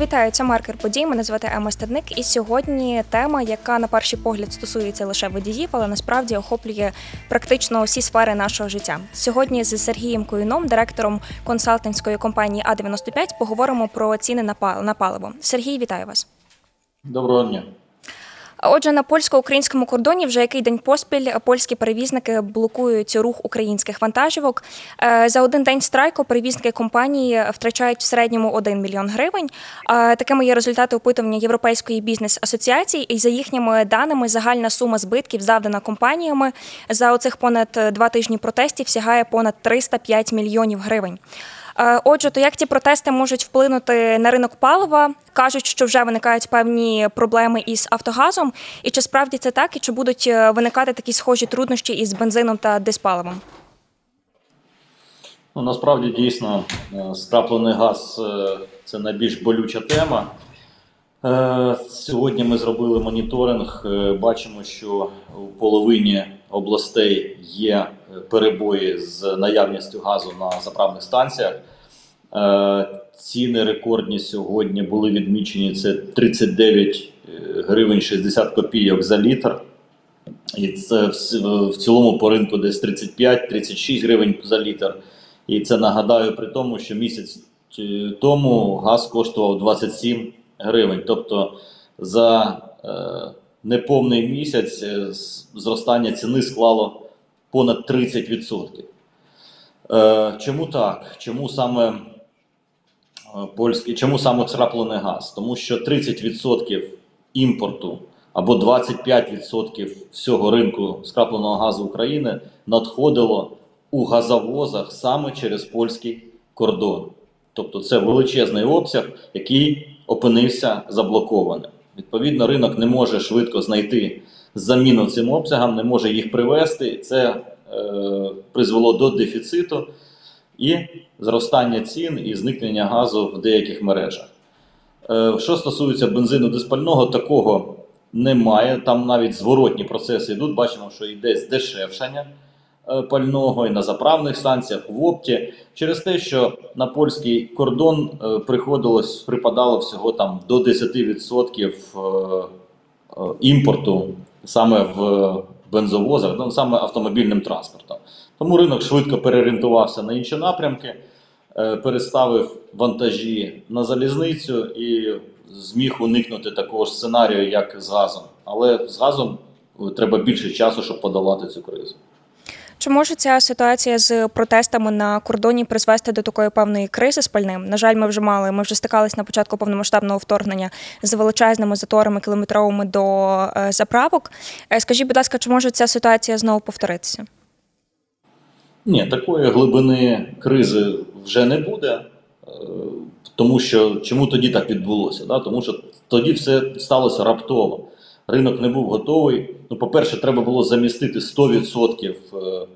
Вітаю, це маркер подій. Мене звати Ема Стадник. І сьогодні тема, яка на перший погляд стосується лише водіїв, але насправді охоплює практично усі сфери нашого життя. Сьогодні з Сергієм Куюном, директором консалтинської компанії А 95 поговоримо про ціни на паливо. Сергій, вітаю вас. Доброго дня. Отже, на польсько-українському кордоні вже який день поспіль польські перевізники блокують рух українських вантажівок. Е, За один день страйку перевізники компанії втрачають в середньому 1 мільйон гривень. Е, Такими є результати опитування Європейської бізнес-асоціації. І за їхніми даними, загальна сума збитків, завдана компаніями за оцих понад два тижні протестів, сягає понад 305 мільйонів гривень. Е, Отже, то як ці протести можуть вплинути на ринок палива? Кажуть, що вже виникають певні проблеми із Автогазом. І чи справді це так, і чи будуть е, виникати такі схожі труднощі із бензином та диспаливом? Ну, насправді дійсно е, скраплений газ це найбільш болюча тема. Е, Сьогодні ми зробили моніторинг. е, Бачимо, що у половині областей є е, перебої з наявністю газу на заправних станціях. Ціни рекордні сьогодні були відмічені. Це 39 гривень 60 копійок за літр. І це в, цілому по ринку десь 35-36 гривень за літр. І це нагадаю при тому, що місяць тому газ коштував 27 гривень. Тобто за е, неповний місяць е, зростання ціни склало понад 30%. Е, чому так? Чому саме е, польський, чому саме скраплений газ? Тому що 30% імпорту або 25% всього ринку скрапленого газу України надходило у газовозах саме через польський кордон. Тобто це величезний обсяг, який опинився заблокованим. Відповідно, ринок не може швидко знайти заміну цим обсягам, не може їх привести. Це е, призвело до дефіциту і зростання цін і зникнення газу в деяких мережах. Е, Що стосується бензину диспального, такого немає. Там навіть зворотні процеси йдуть. Бачимо, що йде здешевшення е, пального і на заправних станціях в опті через те, що на польський кордон е, приходилось припадало всього там до 10% е, е, імпорту саме в бензовозах, ну, саме автомобільним транспортом. Тому ринок швидко переорієнтувався на інші напрямки, е, переставив вантажі на залізницю і зміг уникнути такого ж сценарію, як з газом. Але з газом е, треба більше часу, щоб подолати цю кризу. Чи може ця ситуація з протестами на кордоні призвести до такої певної кризи з пальним? На жаль, ми вже мали. Ми вже стикались на початку повномасштабного вторгнення з величезними заторами кілометровими до е, заправок. Е, Скажіть, будь ласка, чи може ця ситуація знову повторитися? Ні, такої глибини кризи вже не буде. Е, Тому що чому тоді так відбулося? Да? Тому що тоді все сталося раптово. Ринок не був готовий. Ну, по-перше, треба було замістити 100% е,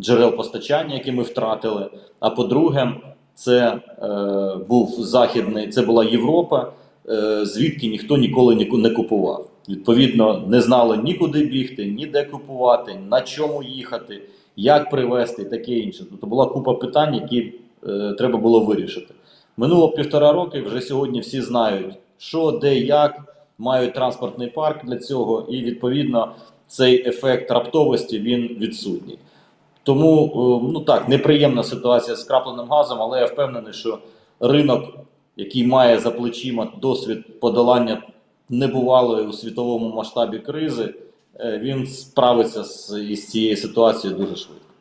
джерел постачання, які ми втратили. А по-друге, це е, був західний, це була Європа, е, звідки ніхто ніколи не купував. Відповідно, не знали нікуди бігти, ні де купувати, на чому їхати, як привезти і таке інше. Тобто була купа питань, які е, треба було вирішити. Минуло півтора роки, вже сьогодні всі знають, що, де, як, мають транспортний парк для цього, і відповідно цей ефект раптовості він відсутній. Тому е, ну так, неприємна ситуація з крапленим газом, але я впевнений, що ринок, який має за плечима досвід подолання небувалої у світовому масштабі кризи, е, він справиться з із цією ситуацією дуже швидко.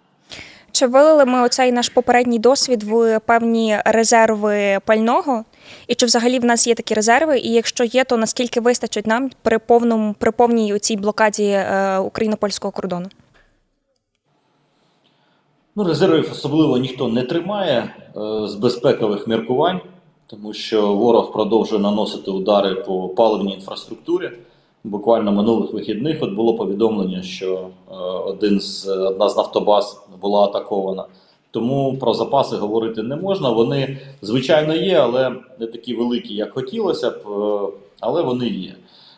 Чи вилили ми оцей наш попередній досвід в певні резерви пального? І чи взагалі в нас є такі резерви? І якщо є, то наскільки вистачить нам при повному при повній цій блокаді е, україно-польського кордону? Ну, резервів особливо ніхто не тримає е, з безпекових міркувань, тому що ворог продовжує наносити удари по паливній інфраструктурі. Буквально минулих вихідних от було повідомлення, що е, один з, одна з нафтобаз була атакована. Тому про запаси говорити не можна. Вони, звичайно, є, але не такі великі, як хотілося б, е, але вони є.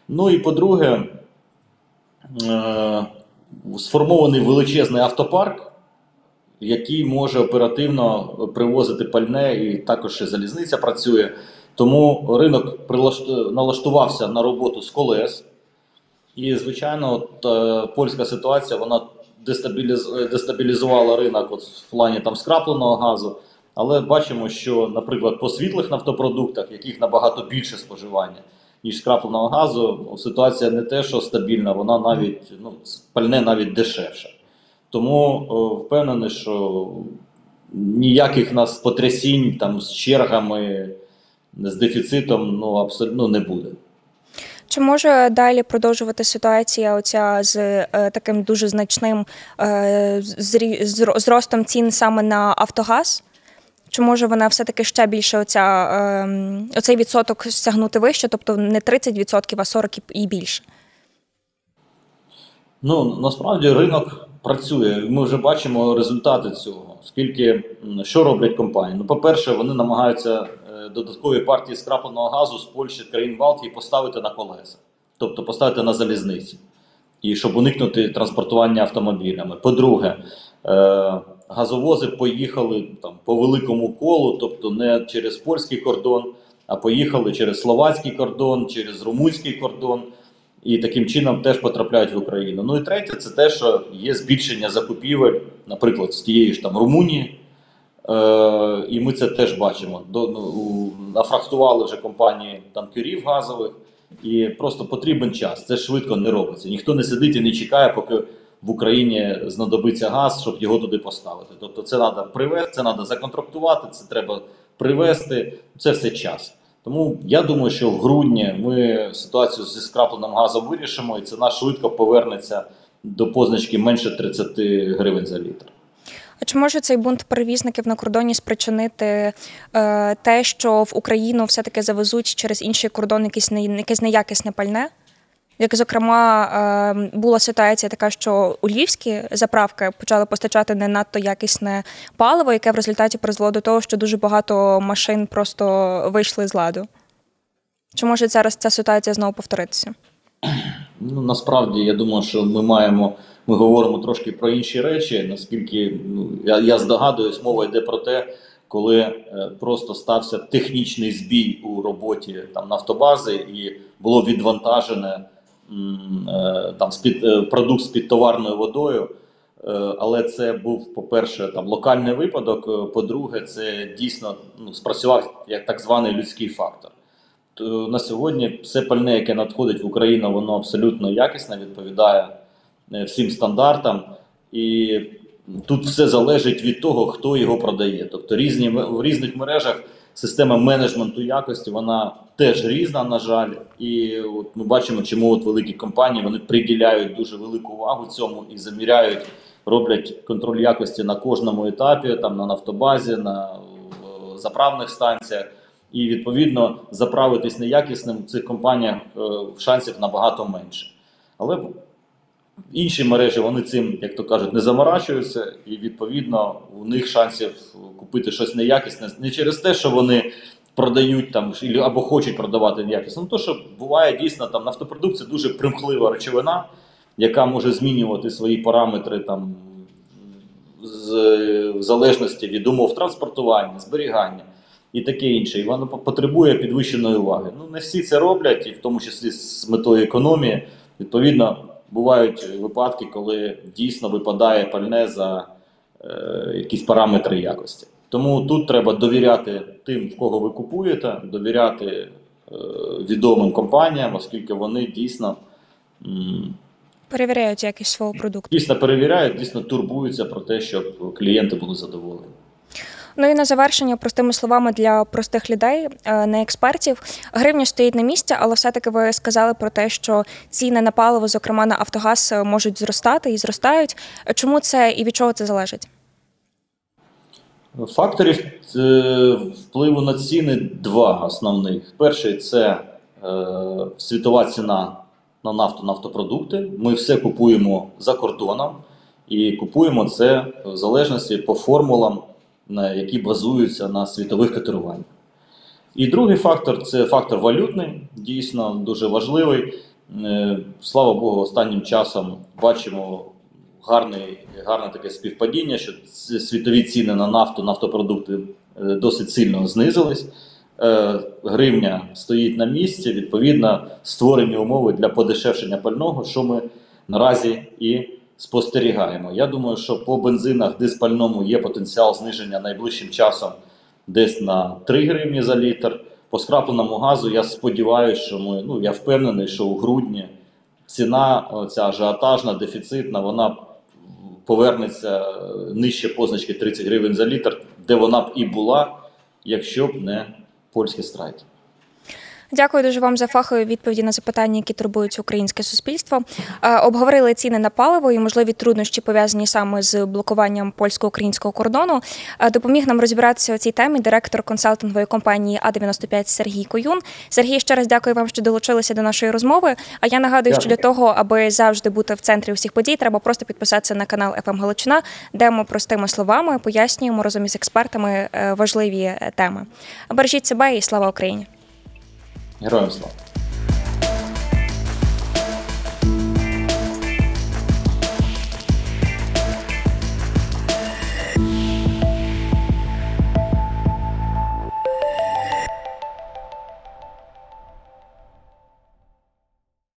Ну і по-друге, е, сформований величезний автопарк, який може оперативно привозити пальне, і також і залізниця працює. Тому ринок налаштувався на роботу з колес. І, звичайно, от, е, польська ситуація вона. Дестабілізувала ринок от, в плані там скрапленого газу. Але бачимо, що, наприклад, по світлих нафтопродуктах, яких набагато більше споживання, ніж скрапленого газу, ситуація не те, що стабільна, вона навіть ну, пальне навіть дешевше. Тому о, впевнений, що ніяких нас потрясінь там з чергами, з дефіцитом ну, абсолютно не буде. Чи може далі продовжувати ситуація оця з е, таким дуже значним е, зростом цін саме на Автогаз? Чи може вона все-таки ще більше оця, е, оцей відсоток стягнути вище, тобто не 30%, а 40% і більше? Ну насправді ринок працює. Ми вже бачимо результати цього. Скільки що роблять компанії? Ну, по-перше, вони намагаються додаткові партії скрапленого газу з Польщі, країн Балтії поставити на колеса, тобто поставити на залізниці, і щоб уникнути транспортування автомобілями. По-друге, е, газовози поїхали там по великому колу, тобто не через польський кордон, а поїхали через словацький кордон, через румунський кордон і таким чином теж потрапляють в Україну. Ну і третє, це те, що є збільшення закупівель, наприклад, з тієї ж там Румунії. Е, і ми це теж бачимо. До, ну, нафрахтували вже компанії танкерів газових, і просто потрібен час. Це швидко не робиться. Ніхто не сидить і не чекає, поки в Україні знадобиться газ, щоб його туди поставити. Тобто, це треба привезти, це треба законтрактувати, це треба привезти. Це все час. Тому я думаю, що в грудні ми ситуацію зі скрапленим газом вирішимо, і ціна швидко повернеться до позначки менше 30 гривень за літр. А чи може цей бунт перевізників на кордоні спричинити е, те, що в Україну все-таки завезуть через інший кордон якесь, не, якесь неякісне пальне? Як, зокрема, е, була ситуація така, що у львівські заправки почали постачати не надто якісне паливо, яке в результаті призвело до того, що дуже багато машин просто вийшли з ладу. Чи може зараз ця ситуація знову повторитися? Ну насправді я думаю, що ми маємо. Ми говоримо трошки про інші речі. Наскільки ну, я, я здогадуюсь, мова йде про те, коли е, просто стався технічний збій у роботі там нафтобази, і було відвантажене м, е, там з-під, е, продукт з під товарною водою. Е, Але це був, по-перше, там локальний випадок. е, По-друге, це дійсно ну, спрацював як так званий людський фактор. То на сьогодні все пальне, яке надходить в Україну, воно абсолютно якісне, відповідає всім стандартам. І тут все залежить від того, хто його продає. Тобто різні в різних мережах система менеджменту якості вона теж різна, на жаль. І от ми бачимо, чому от великі компанії вони приділяють дуже велику увагу цьому і заміряють, роблять контроль якості на кожному етапі, там на нафтобазі, на е, заправних станціях. І відповідно заправитись неякісним в цих компаніях е, шансів набагато менше. Але інші мережі вони цим, як то кажуть, не заморачуються, і відповідно у них шансів купити щось неякісне не через те, що вони продають там або хочуть продавати неякісно. Ну то, що буває дійсно там нафтопродукт це дуже примхлива речовина, яка може змінювати свої параметри там з, в залежності від умов транспортування, зберігання і таке інше. І воно потребує підвищеної уваги. Ну не всі це роблять, і в тому числі з метою економії. Відповідно, бувають випадки, коли дійсно випадає пальне за е, якісь параметри якості. Тому тут треба довіряти тим, в кого ви купуєте, довіряти е, відомим компаніям, оскільки вони дійсно. м, Перевіряють якість свого продукту. Дійсно перевіряють, дійсно турбуються про те, щоб клієнти були задоволені. Ну і на завершення, простими словами, для простих людей, е, не експертів. Гривня стоїть на місці, але все-таки ви сказали про те, що ціни на паливо, зокрема на Автогаз, е, можуть зростати і зростають. Чому це і від чого це залежить? Факторів е, впливу на ціни два основних. Перший це світова ціна на нафту, нафтопродукти. Ми все купуємо за кордоном і купуємо це в залежності по формулам, які базуються на світових котируваннях. І другий фактор це фактор валютний, дійсно дуже важливий. Е, Слава Богу, останнім часом бачимо гарний, гарне таке співпадіння, що світові ціни на нафту, нафтопродукти е, досить сильно знизились. е, гривня стоїть на місці, відповідно, створені умови для подешевшення пального, що ми наразі і спостерігаємо. Я думаю, що по бензинах диспальному є потенціал зниження найближчим часом десь на 3 гривні за літр. По скрапленому газу я сподіваюся, що ми, ну я впевнений, що у грудні ціна ця ажіотажна, дефіцитна, вона повернеться е, нижче позначки 30 гривень за літр, де вона б і була, якщо б не польські страйки. Дякую дуже вам за фахові відповіді на запитання, які турбують українське суспільство. Е, Обговорили ціни на паливо і можливі труднощі пов'язані саме з блокуванням польсько-українського кордону. Е, Допоміг нам розібратися у цій темі директор консалтингової компанії А95 Сергій Коюн. Сергій, ще раз дякую вам, що долучилися до нашої розмови. А я нагадую, що для того, аби завжди бути в центрі усіх подій, треба просто підписатися на канал «ФМ Галичина, де ми простими словами пояснюємо разом із експертами е, важливі теми. Бережіть себе і слава Україні! Героям слава!